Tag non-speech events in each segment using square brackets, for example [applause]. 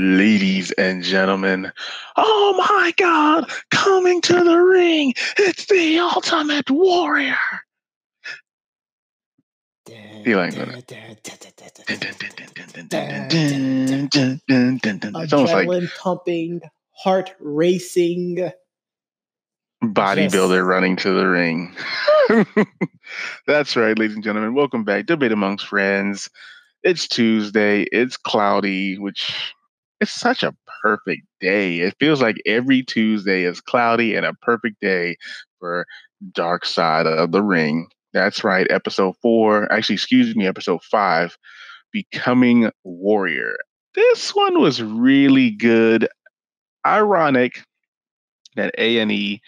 Ladies and gentlemen, oh my God, coming to the ring, it's the Ultimate Warrior. It's almost like pumping, heart racing. bodybuilder running to the ring. [laughs] That's right, ladies and gentlemen. Welcome back. to Debate amongst friends. It's Tuesday. It's cloudy, which is such a perfect day. It feels like every Tuesday is cloudy and a perfect day for Dark Side of the Ring. That's right, episode four. Actually, excuse me, episode five, Becoming Warrior. This one was really good. Ironic that A and E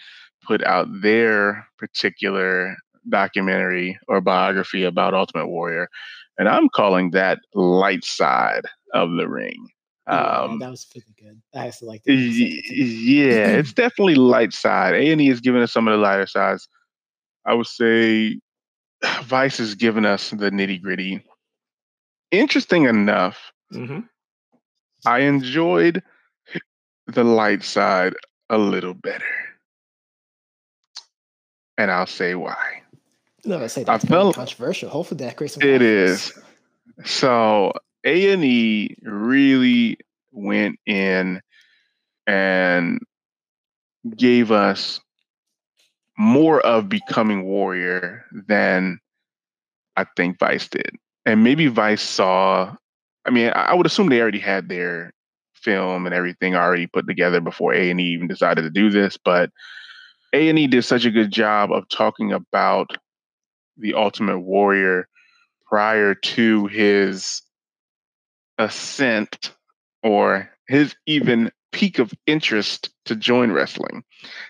put out their particular documentary or biography about Ultimate Warrior, and I'm calling that Light Side of the Ring. Yeah, Um, that was pretty good. I actually liked it. yeah, it's definitely light side. A and E is giving us some of the lighter sides. I would say [sighs] Vice is giving us the nitty gritty. Interesting enough, Mhm. I enjoyed the light side a little better. And I'll say why. No, I say I that's felt- controversial. Hopefully that creates some. It is. So A and E really went in and gave us more of becoming warrior than I think Vice did. And maybe Vice saw I mean, I would assume they already had their film and everything already put together before A and E even decided to do this, but A and E did such a good job of talking about the Ultimate Warrior prior to his ascent or his even peak of interest to join wrestling.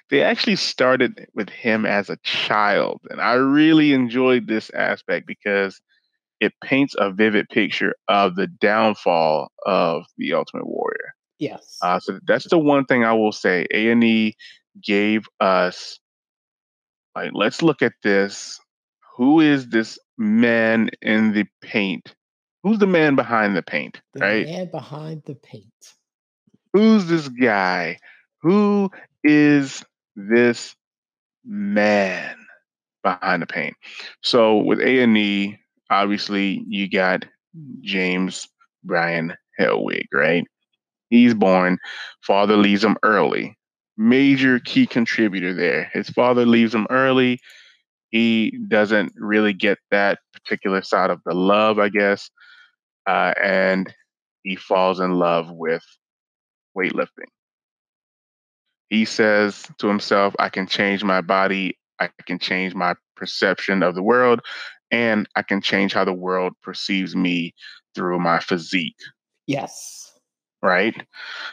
They actually started with him as a child, and I really enjoyed this aspect because it paints a vivid picture of the downfall of the Ultimate Warrior. Yes. Uh, so that's the one thing I will say. A and E gave us like, let's look at this. Who is this man in the paint? Who's the man behind the paint? the right? man behind the paint. Who's this guy? Who is this man behind the paint? So with A and E, obviously you got James Brian Hellwig, right? He's born. Father leaves him early. Major key contributor there. His father leaves him early. He doesn't really get that particular side of the love, I guess. Uh, and he falls in love with weightlifting. He says to himself, I can change my body, I can change my perception of the world, and I can change how the world perceives me through my physique, Yes. right?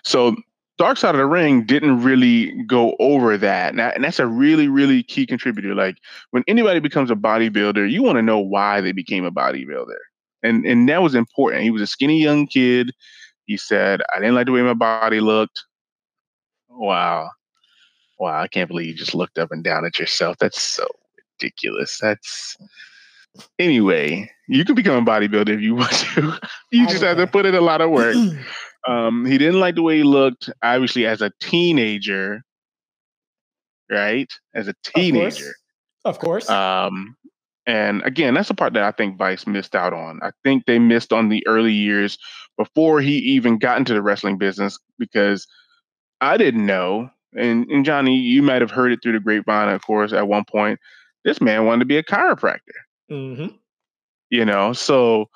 So Dark Side of the Ring didn't really go over that. That- and that's a really, really key contributor. Like when anybody becomes a bodybuilder, you want to know why they became a bodybuilder. And and that was important. He was a skinny young kid. He said, I didn't like the way my body looked. Wow. Wow, I can't believe you just looked up and down at yourself. That's so ridiculous. That's anyway, you can become a bodybuilder if you [laughs] want to. you just have to put in a lot of work. [clears throat] Um, he didn't like the way he looked, obviously, as a teenager, right? As a teenager. Of course. Um, and again, that's the part that I think Vice missed out on. I think they missed on the early years before he even got into the wrestling business because I didn't know. And, and Johnny, you might have heard it through the grapevine, of course, at one point. This man wanted to be a chiropractor hmm you know so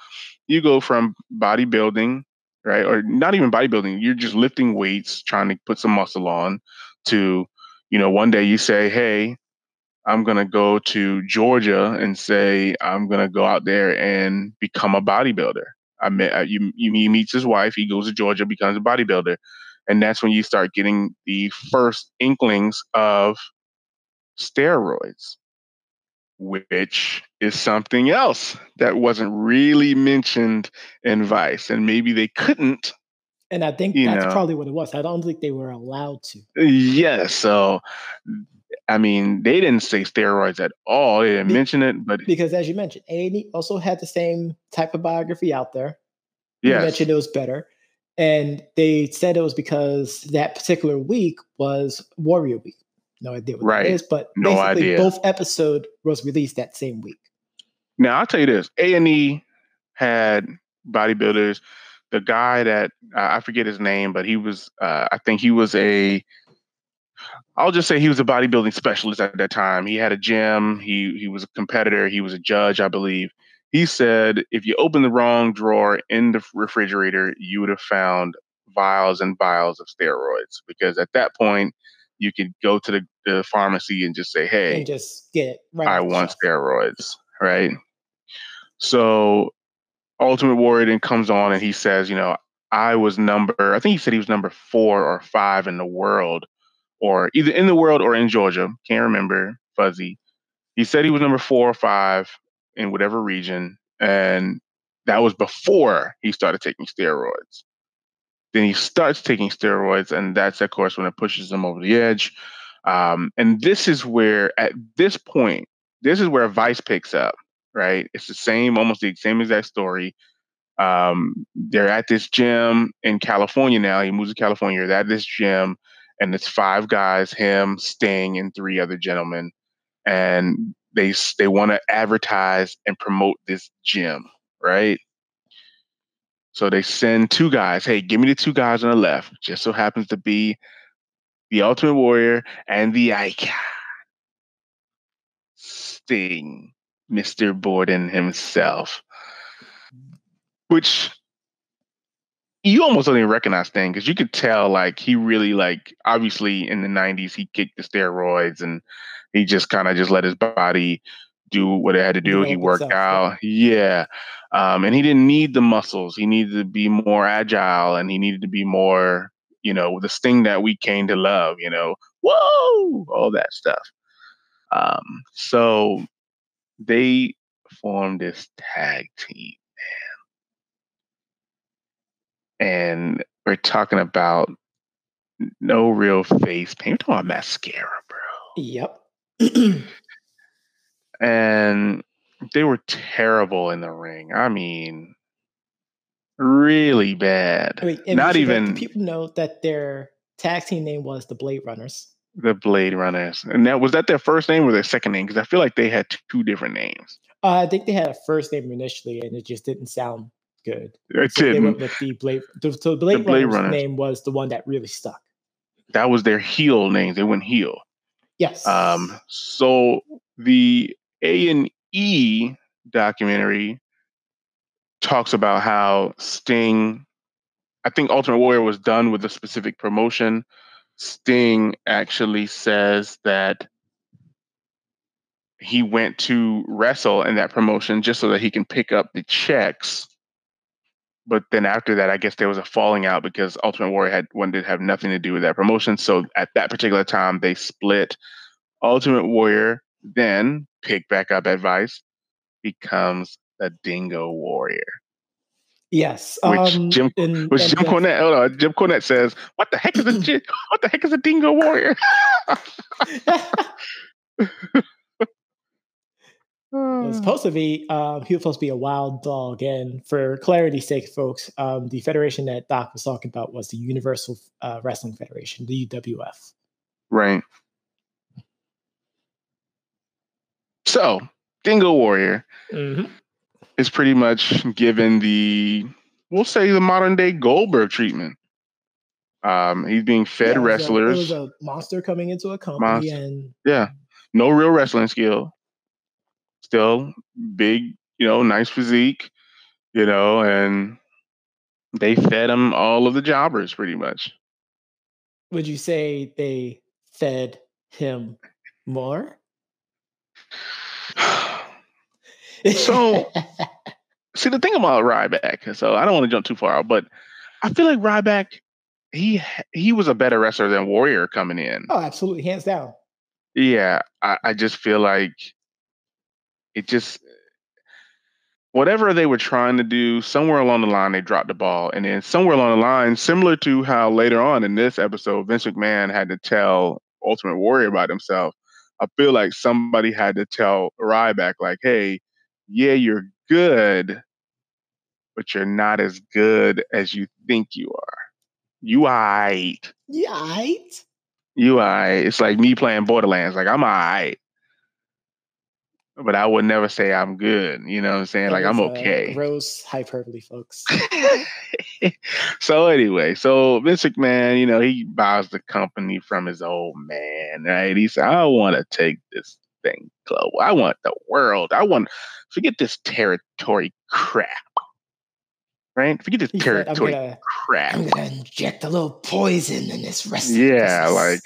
you go from bodybuilding right or not even bodybuilding you're just lifting weights trying to put some muscle on to you know one day you say hey i'm going to go to georgia and say i'm going to go out there and become a bodybuilder i met uh, you, you he meets his wife he goes to georgia becomes a bodybuilder and that's when you start getting the first inklings of steroids which is something else that wasn't really mentioned in Vice. And maybe they couldn't. And I think that's know. probably what it was. I don't think they were allowed to. Yeah. So, I mean, they didn't say steroids at all. They didn't Be- mention it, but Because as you mentioned, A&E also had the same type of biography out there. You yes. mentioned it was better. and they said it was because that particular week was Warrior Week. No idea what Right. it is, but No basically idea. both episode was released that same week. Now I'll tell you this: A and E had bodybuilders. The guy that uh, I forget his name, but he was, uh, I think he was a. I'll just say he was a bodybuilding specialist at that time. He had a gym. He he was a competitor. He was a judge, I believe. He said if you open the wrong drawer in the refrigerator, you would have found vials and vials of steroids because at that point you could go to the, the pharmacy and just say, "Hey, And just get it right. I want shelf. steroids, right? So Ultimate Warrior then comes on and he says, you know, I was number, I think he said he was number four or five in the world, or either in the world or in Georgia. Can't remember, fuzzy. He said he was number four or five in whatever region. And that was before he started taking steroids. Then he starts taking steroids, and that's, of course, when it pushes him over the edge. Um, and this is where, at this point, this is where Vice picks up, right? It's the same, almost the same exact story. Um, they're at this gym in California now. He moves to California. They're at this gym, and it's five guys, him, Sting, and three other gentlemen. And they they want to advertise and promote this gym, right? So they send two guys. Hey, give me the two guys on the left. Just so happens to be the Ultimate Warrior and the Icon. Sting, Mr. Borden himself. Which you almost don't even recognize Sting because you could tell like he really like obviously in the 90s he kicked the steroids and he just kind of just let his body do what it had to do. he worked itself, out. Yeah. Um, and he didn't need the muscles. He needed to be more agile and he needed to be more, you know, the sting that we came to love, you know, whoa, all that stuff. Um, so they formed this tag team, man. And we're talking about no real face paint. We're talking about mascara, bro. Yep. [clears throat] and they were terrible in the ring. I mean, really bad. I mean, Not we should let even people know that their tag team name was the Blade Runners. the Blade Runners. And that was that their first name or their second name? Because I feel like they had two different names. Uh, I think they had a first name initially, and it just didn't sound good. It So they went with the Blade. the- So the Blade, Blade Runners, Runners. name was the one that really stuck. That was their heel name. They went heel. Yes. Um, so the A and E documentary talks about how Sting, I think Ultimate Warrior was done with a specific promotion. Sting actually says that he went to wrestle in that promotion just so that he can pick up the checks. But then after that, I guess there was a falling out because Ultimate Warrior had wanted to have nothing to do with that promotion. So at that particular time, they split. Ultimate Warrior then picked back up advice, becomes the Dingo Warrior. yes. which um, Jim- and- Which Jim the- Cornette, hold on, Jim Cornette says, "What the heck is a [laughs] what the heck is a Dingo Warrior?" [laughs] [laughs] It was supposed to be um, he was supposed to be a wild dog, and for clarity's sake, folks, um, the federation that Doc was talking about was the Universal uh, Wrestling Federation, the UWF. right. So, Dingo Warrior Mm-hmm. is pretty much given the, we'll say, the modern day Goldberg treatment. Um, he's being fed wrestlers. it was a monster coming into a company, Monster. and Yeah. No real wrestling skill. Still big, you know, nice physique, you know, and they fed him all of the jobbers pretty much. would you say they fed him more? So- [laughs] See, the thing about Ryback, so I don't want to jump too far out, but I feel like Ryback, he he was a better wrestler than Warrior coming in. oh, absolutely, hands down. Yeah, I, I just feel like it just whatever they were trying to do, somewhere along the line they dropped the ball. And then somewhere along the line, similar to how later on in this episode, Vince McMahon had to tell Ultimate Warrior about himself. I feel like somebody had to tell Ryback, like, hey, yeah, you're good, but you're not as good as you think you are. You aight. You aight? You aight. It's like me playing Borderlands. Like I'm aight. But I would never say I'm good. You know what I'm saying? That like I'm uh, okay. gross hyperbole, folks. [laughs] so anyway, so Vince McMahon, you know, he buys the company from his old man, right? He said, I want to take this thing global. I want the world. I want forget this territory crap. Right? Forget this He said, "I'm territory gonna- crap. I'm gonna inject a little poison in this wrestling. Yeah, business." like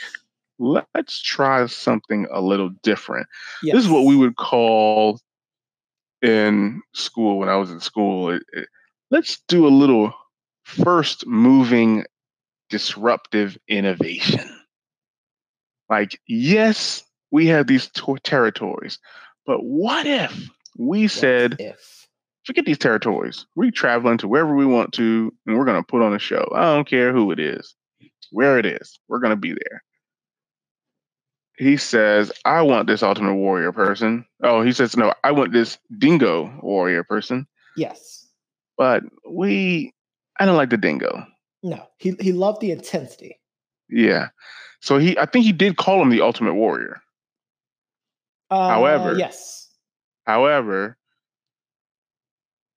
let's try something a little different. Yes. This is what we would call in school when I was in school. it- it- let's do a little first moving disruptive innovation. Like, yes, we have these to- territories, but what if we What said, if forget these territories. We're traveling to wherever we want to, and we're going to put on a show. I don't care who it is, where it is. We're going to be there. He says, I want this Ultimate Warrior person. Oh, he says, no, I want this Dingo Warrior person. yes? But we, I don't like the Dingo. No, he he loved the intensity. Yeah. So he, I think he did call him the Ultimate Warrior. Uh, However- yes, However,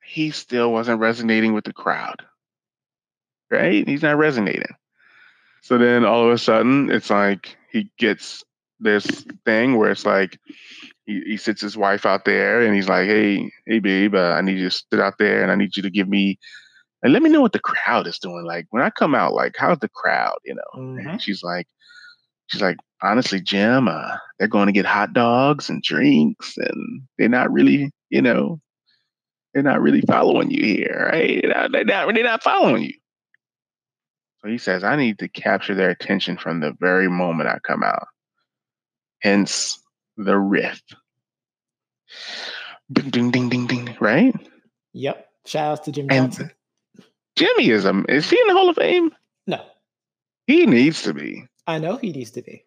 he still wasn't resonating with the crowd. Right? He's not resonating. So then all of a sudden, it's like he gets this thing where it's like he, he sits his wife out there and he's like, Hey, hey, babe, uh, I need you to sit out there and I need you to give me and let me know what the crowd is doing. Like when I come out, like how's the crowd, you know? Mhm. And she's like, she's like, honestly, Jim, uh, they're going to get hot dogs and drinks, and they're not really, you know, they're not really following you here, right? They're not, they're not, they're not following you. So he says, I need to capture their attention from the very moment I come out. Hence the riff. Ding, ding, ding, ding, ding, right? Yep. Shout outs to Jim And- Johnson. Jimmy is a, is he in the Hall of Fame? No, He needs to be. I know he needs to be.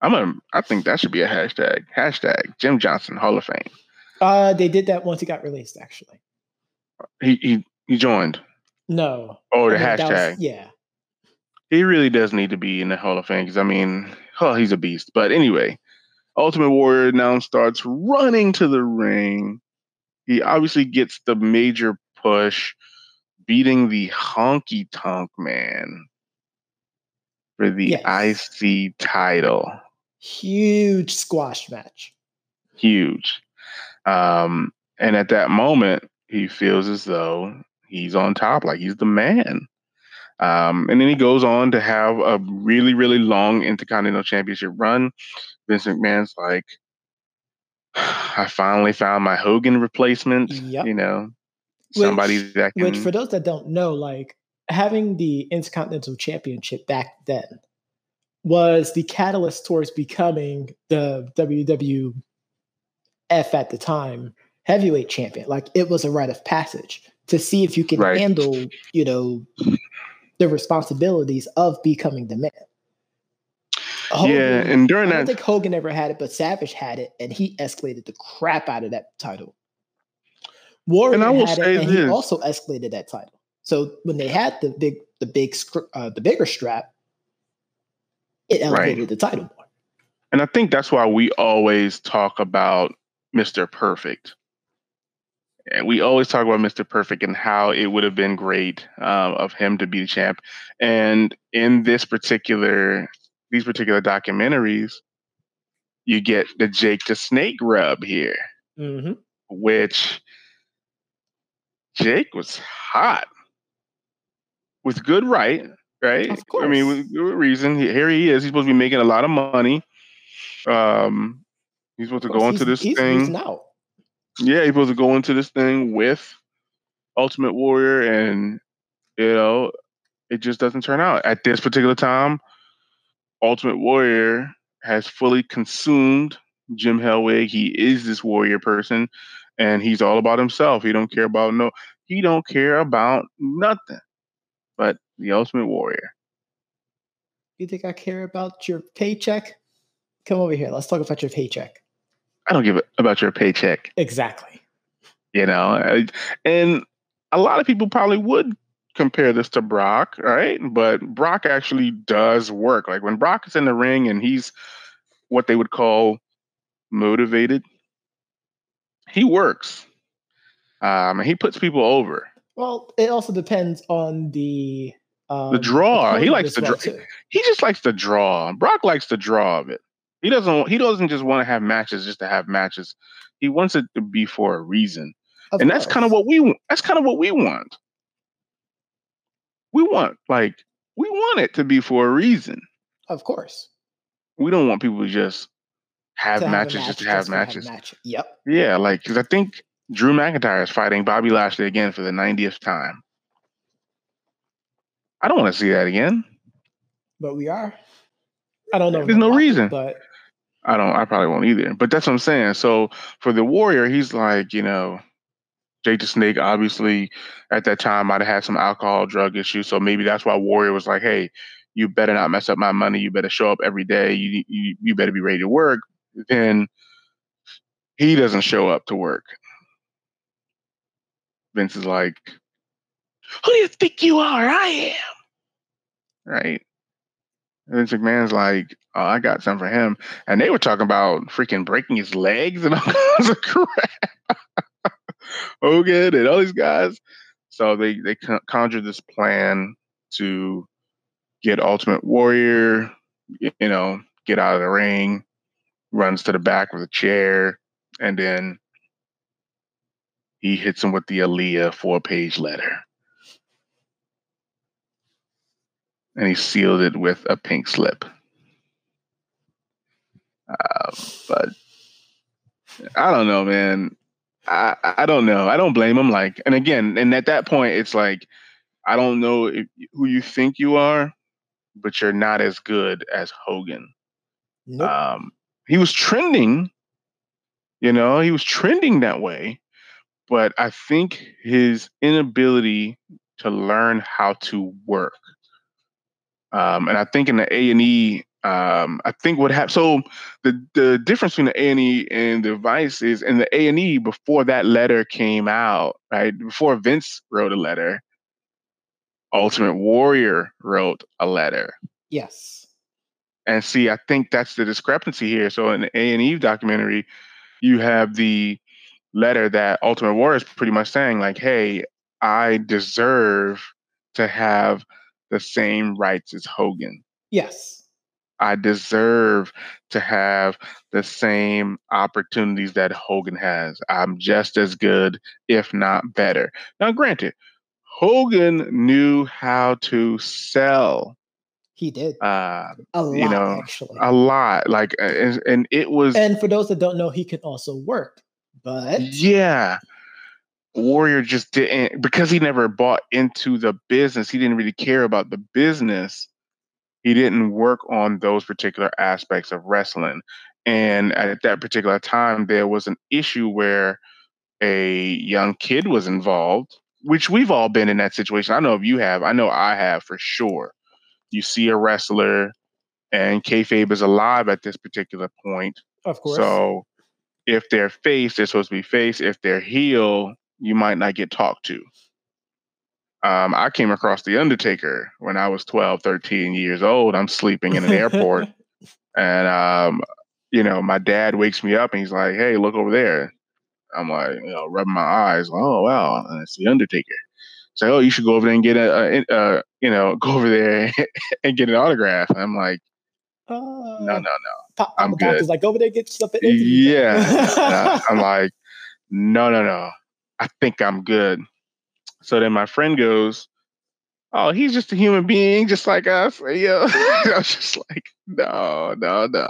I'm a, I think that should be a hashtag. Hashtag Jim Johnson Hall of Fame. Uh, they did that once he got released. Actually, He he he joined. no. Oh, the I mean, that was- hashtag. yeah. He really does need to be in the Hall of Fame because I mean, oh, he's a beast. But anyway, Ultimate Warrior now starts running to the ring. He obviously gets the major push, beating the Honky Tonk Man for the Yes. IC title. Huge squash match. huge. Um, and at that moment, he feels as though he's on top, like he's the man. Um, and then he goes on to have a really, really long Intercontinental Championship run. Vince McMahon's like, I finally found my Hogan replacement. Yep. You know, Which- somebody that can. Which, for those that don't know, like having the Intercontinental Championship back then was the catalyst towards becoming the WWF at the time heavyweight champion. Like it was a rite of passage to see if you can Right. handle, you know, the responsibilities of becoming the man. yeah, and during that I don't that, think Hogan ever had it, but Savage had it, and he escalated the crap out of that title. Warrior I will had say it, and he also escalated that title. So when they had the big, the big, uh, the bigger strap, it elevated the title more. And I think that's why we always talk about Mr. Perfect. And we always talk about Mr. Perfect and how it would have been great um, of him to be the champ. And in this particular, these particular documentaries, you get the Jake the Snake rub here, Mm-hmm. which Jake was hot with good right, right? Of I mean, course. with good reason. Here he is. He's supposed to be making a lot of money. Um, he's supposed to go into this he's thing. losing out. Yeah, he's supposed to go into this thing with Ultimate Warrior, and you know, it just doesn't turn out. At this particular time, Ultimate Warrior has fully consumed Jim Hellwig. He is this warrior person, and he's all about himself. He don't care about no. He don't care about nothing, but the Ultimate Warrior. You think I care about your paycheck? Come over here. Let's talk about your paycheck. I don't give a about your paycheck. Exactly. you know and a lot of people probably would compare this to Brock, right? But Brock actually does work. Like when Brock is in the ring and he's what they would call motivated, he works. Um, and he puts people over. Well, it also depends on the um, the draw. He likes to draw. too. He just likes to draw. Brock likes the draw of it. He doesn't. He doesn't just want to have matches just to have matches. He wants it to be for a reason, Of and that's kind of what we. want. That's kind of what we want. We want like we want it to be for a reason. Of course. We don't want people to just have To have matches match just to have for matches. match. Yep. Yeah, like because I think Drew McIntyre is fighting Bobby Lashley again for the 90th time. I don't want to see that again. But we are. I don't know. There's no reason. But I don't. I probably won't either. But that's what I'm saying. So for the Warrior, he's like, you know, Jake the Snake. Obviously, at that time, might have had some alcohol, drug issues. So maybe that's why Warrior was like, hey, you better not mess up my money. You better show up every day. You you you better be ready to work. Then he doesn't show up to work. Vince is like, who do you think you are? I am. Right. And Vince McMahon's like, oh, I got something for him. And they were talking about freaking breaking his legs and [laughs] all kinds of crap. [laughs] Hogan and all these guys. So they they con- conjured this plan to get Ultimate Warrior, you know, get out of the ring, runs to the back with a chair, and then he hits him with the Aaliyah four page letter. And he sealed it with a pink slip. Uh, but I don't know, man. I I don't know. I don't blame him. Like, and again, and at that point, it's like I don't know if, who you think you are, but you're not as good as Hogan. nope. Um, he was trending, you know, he was trending that way, but I think his inability to learn how to work, um, and I think in the A and E, um, I think what happened. So the the difference between the A and E and the Vice is in the A and E before that letter came out, right before Vince wrote a letter. Ultimate Warrior wrote a letter. yes. And see, I think that's the discrepancy here. So in the A and E documentary, you have the letter that Ultimate Warrior is pretty much saying, like, hey, I deserve to have the same rights as Hogan. Yes. I deserve to have the same opportunities that Hogan has. I'm just as good, if not better. Now, granted, Hogan knew how to sell He did. uh, A lot, you know, actually. a lot. Like, and, and it was and for those that don't know, he can also work. But Yeah. Warrior just didn't because he never bought into the business. He didn't really care about the business. He didn't work on those particular aspects of wrestling. And at that particular time, there was an issue where a young kid was involved, which we've all been in that situation. I know if you have, I know I have for sure. You see a wrestler and kayfabe is alive at this particular point. of course. So if they're face, they're supposed to be face. If they're heel, you might not get talked to. Um, I came across The Undertaker when I was 12, 13 years old. I'm sleeping in an airport. [laughs] And, um, you know, my dad wakes me up and he's like, hey, look over there. I'm like, you know, rubbing my eyes. Oh, wow. And it's The Undertaker. So, oh, you should go over there and get a, a, a you know, go over there [laughs] and get an autograph. And I'm like, uh, no, no, no. Pop, I'm good. like, over there, get interview. Yeah. [laughs] I'm like, no, no, no. I think I'm good. So then my friend goes, Oh, he's just a human being, just like us. And, you know, I was just like, no, no, no.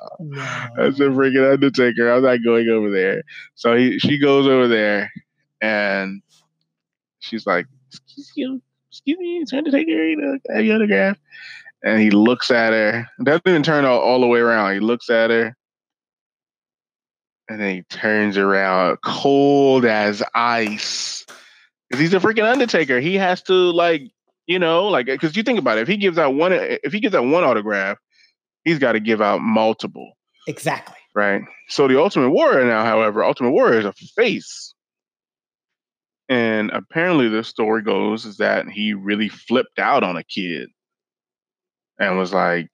That's a No. freaking Undertaker. I'm not going over there. So he, she goes over there and she's like, Excuse you, excuse me, it's Undertaker, you know, uh, I have your autograph. And he looks at her, doesn't even turn all, all the way around. He looks at her and then he turns around cold as ice. Because he's a freaking Undertaker. He has to like, you know, like because you think about it, if he gives out one if he gives out one autograph, he's got to give out multiple, Exactly. right? So the Ultimate Warrior now, however, Ultimate Warrior is a face. And apparently, the story goes is that he really flipped out on a kid and was like,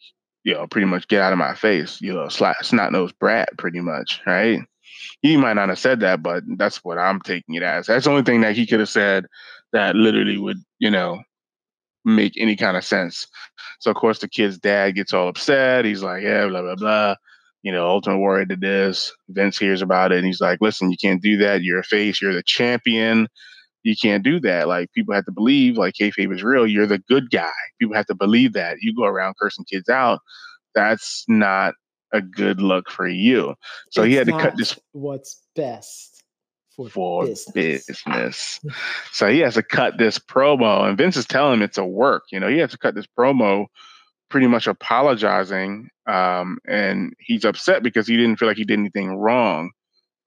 you know, pretty much get out of my face, you know, snot nosed brat, pretty much, right? He might not have said that, but that's what I'm taking it as. That's the only thing that he could have said that literally would, you know, make any kind of sense. So of course the kid's dad gets all upset. He's like, yeah, blah blah blah. You know, Ultimate Warrior did this. Vince hears about it, and he's like, listen, you can't do that. You're a face. You're the champion. You can't do that. Like people have to believe, like kayfabe is real. You're the good guy. People have to believe that. You go around cursing kids out. That's not a good look for you. So it's he had to cut this. What's best? for, for business. business. [laughs] so he has to cut this promo, and Vince is telling him it's a work. You know, he has to cut this promo, pretty much apologizing, um, and he's upset because he didn't feel like he did anything wrong.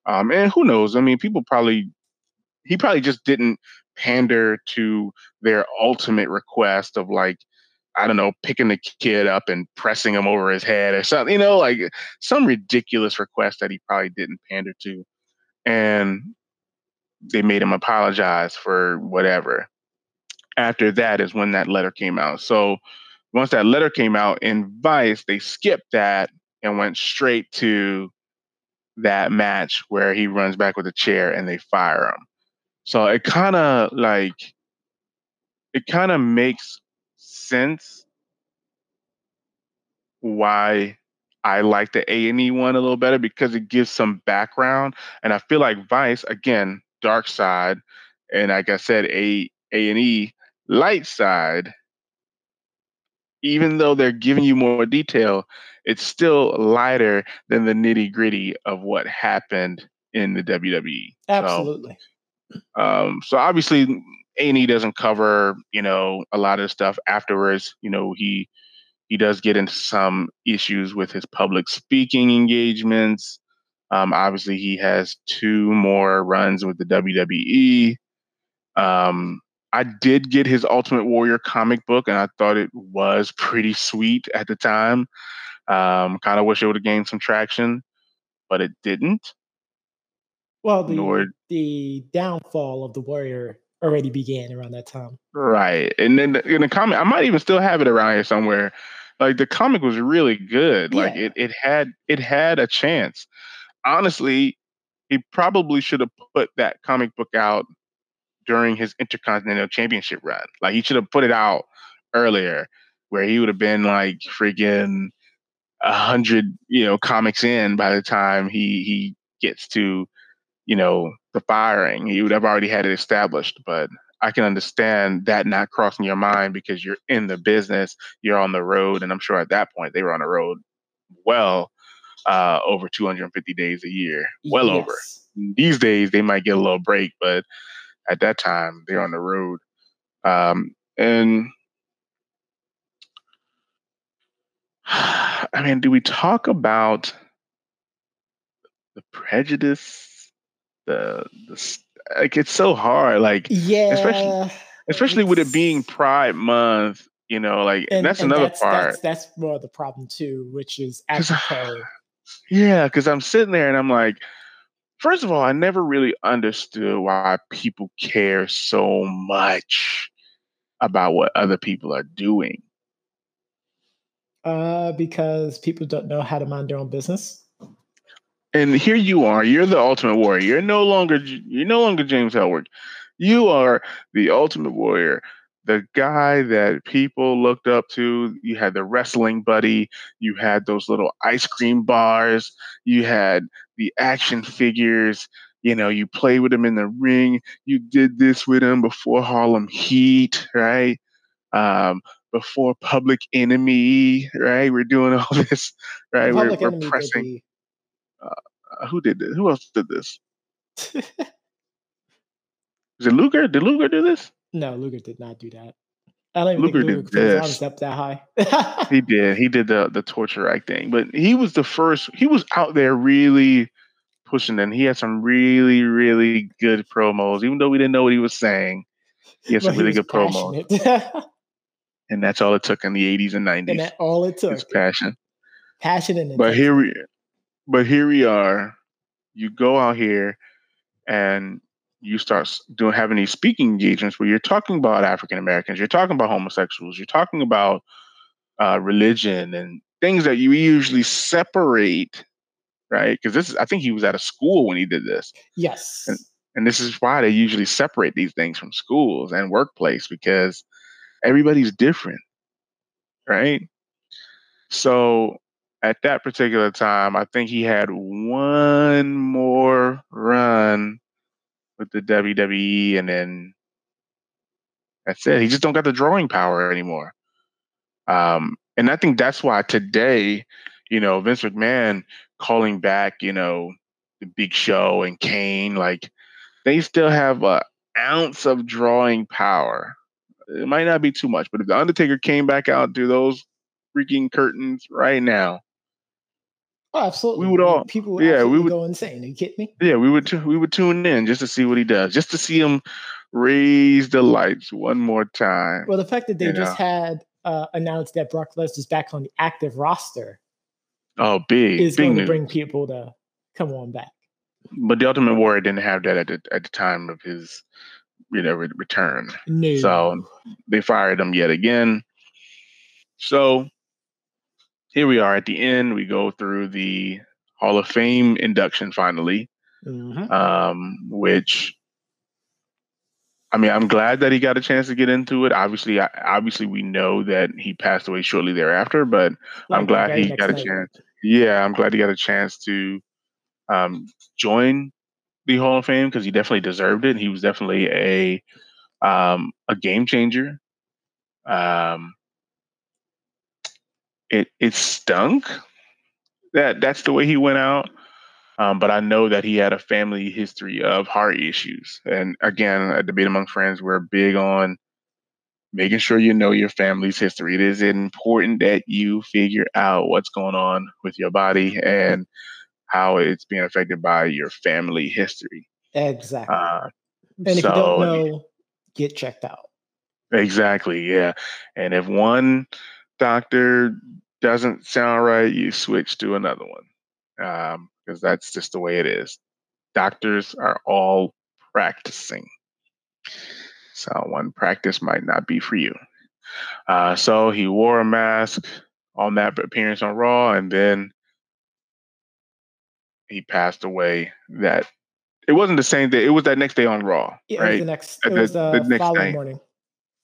Um, and who knows? I mean, people probably he probably just didn't pander to their ultimate request of like I don't know, picking the kid up and pressing him over his head or something, you know, like some ridiculous request that he probably didn't pander to. And they made him apologize for whatever. After that is when that letter came out. So once that letter came out in Vice, they skipped that and went straight to that match where he runs back with a chair and they fire him. So it kind of like it kind of makes sense why I like the A and E one a little better because it gives some background, and I feel like Vice again dark side, and like I said, A A and E light side. Even though they're giving you more detail, it's still lighter than the nitty gritty of what happened in the WWE. Absolutely. So, um, so obviously, A and E doesn't cover you know a lot of stuff afterwards. You know he he does get into some issues with his public speaking engagements. Um, obviously, he has two more runs with the WWE. Um, I did get his Ultimate Warrior comic book, and I thought it was pretty sweet at the time. Um, kind of wish it would have gained some traction, but it didn't. Well, the Nor, the downfall of the Warrior already began around that time, right? And then in the comic, I might even still have it around here somewhere. Like the comic was really good. Like it, it had it had a chance honestly, he probably should have put that comic book out during his Intercontinental Championship run. Like he should have put it out earlier, where he would have been like freaking a hundred, you know, comics in by the time he he gets to, you know, the firing. You would have already had it established. But I can understand that not crossing your mind because you're in the business, you're on the road, and I'm sure at that point they were on the road well uh, over 250 days a year, well yes. over. These days they might get a little break, but at that time they're on the road. Um, and [sighs] I mean, do we talk about the prejudice? The the like it's so hard. Like yeah, especially especially with it being Pride Month. You know, like and, that's and another that's, part. That's, that's more the problem too, which is apropos [sighs] yeah, because I'm sitting there and I'm like, first of all, I never really understood why people care so much about what other people are doing. Uh, because people don't know how to mind their own business. And here you are. You're the ultimate warrior. You're no longer you're no longer James Ellsworth. You are the ultimate warrior the guy that people looked up to. You had the wrestling buddy, you had those little ice cream bars, you had the action figures. You know, you play with him in the ring. You did this with him before Harlem Heat, right? Um, before Public Enemy, right? We're doing all [laughs] this, right? Public we're, we're pressing. Uh, who did this? Who else did this? [laughs] Is it Luger? Did Luger do this? No, Luger did not do that. I don't even Luger think Luger did this. up that high. he [laughs] did. He did the the torture rack thing, but he was the first. He was out there really pushing, and he had some really really good promos. Even though we didn't know what he was saying, he had some really good promos. [laughs] and that's all it took in the '80s and '90s. And that all it took. His passion. Passion and but here we, but here we are. You go out here, and you start doing having these speaking engagements where you're talking about African Americans, you're talking about homosexuals, you're talking about uh, religion and things that you usually separate, right? Because this is, I think he was at a school when he did this. Yes. And, and this is why they usually separate these things from schools and workplace because everybody's different, right? So at that particular time, I think he had one more run with the WWE, and then that's it. He just don't got the drawing power anymore. Um, and I think that's why today, you know, Vince McMahon calling back, you know, the Big Show and Kane, like they still have a ounce of drawing power. It might not be too much, but if the Undertaker came back out to those freaking curtains right now, Oh, absolutely. We would all, people yeah, we would go insane. Are you kidding me? Yeah, we would we would tune in just to see what he does, just to see him raise the lights one more time. Well, the fact that they just know. had uh, announced that Brock Lesnar's back on the active roster, oh, big is big going news. to bring people to come on back. But the Ultimate Warrior didn't have that at the at the time of his you know re- return. No. So they fired him yet again. So here we are at the end. We go through the Hall of Fame induction finally, mm-hmm. um, which I mean, I'm glad that he got a chance to get into it. Obviously, I, obviously, we know that he passed away shortly thereafter, but like I'm glad he got a night. chance. Yeah, I'm glad he got a chance to um, join the Hall of Fame because he definitely deserved it. He was definitely a um, a game changer. Um, it it stunk that that's the way he went out. Um, but I know that he had a family history of heart issues. And again, a Debate Among Friends, we're big on making sure you know your family's history. It is important that you figure out what's going on with your body and how it's being affected by your family history. Exactly. Uh, and if so, you don't know, get checked out. Exactly. Yeah. And if one doctor doesn't sound right, you switch to another one because um, that's just the way it is. Doctors are all practicing. So one practice might not be for you. Uh, so he wore a mask on that appearance on Raw, and then he passed away. That it wasn't the same day. It was that next day on Raw, yeah, right? It was the next. It the, was uh, the next following day. morning.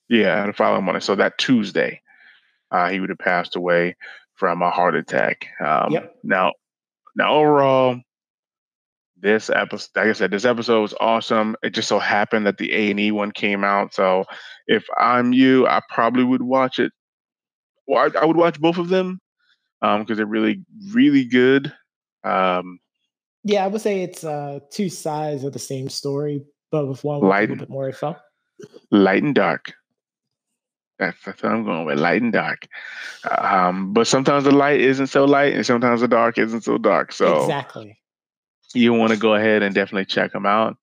Yeah, the following morning. So that Tuesday, uh, he would have passed away from a heart attack. Um, yep. Now, now overall, this episode, like I said, this episode was awesome. It just so happened that the A and E one came out. So if I'm you, I probably would watch it. Well, I, I would watch both of them because um, they're really, really good. Um, yeah, I would say it's uh, two sides of the same story, but with one light, a little bit more info. Light and dark. That's, that's what I'm going with, light and dark. Um, but sometimes the light isn't so light, and sometimes the dark isn't so dark. So exactly, you want to go ahead and definitely check them out.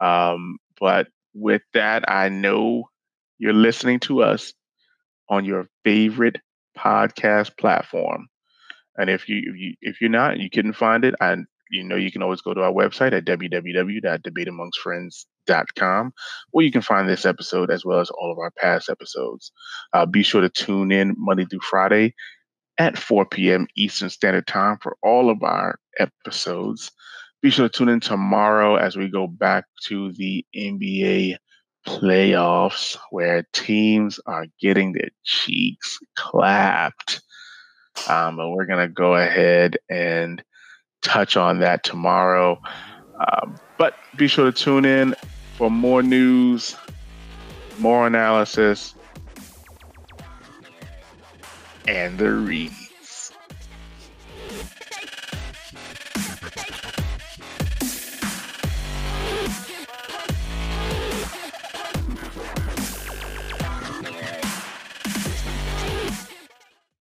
Um, but with that, I know you're listening to us on your favorite podcast platform. And if you if you if you're not, you couldn't find it, I you know you can always go to our website at www.debateamongstfriends.com where you can find this episode as well as all of our past episodes. Uh, be sure to tune in Monday through Friday at 4 p.m. Eastern Standard Time for all of our episodes. Be sure to tune in tomorrow as we go back to the NBA playoffs where teams are getting their cheeks clapped. Um, but we're going to go ahead and touch on that tomorrow. Um, but be sure to tune in for more news, more analysis, and the read.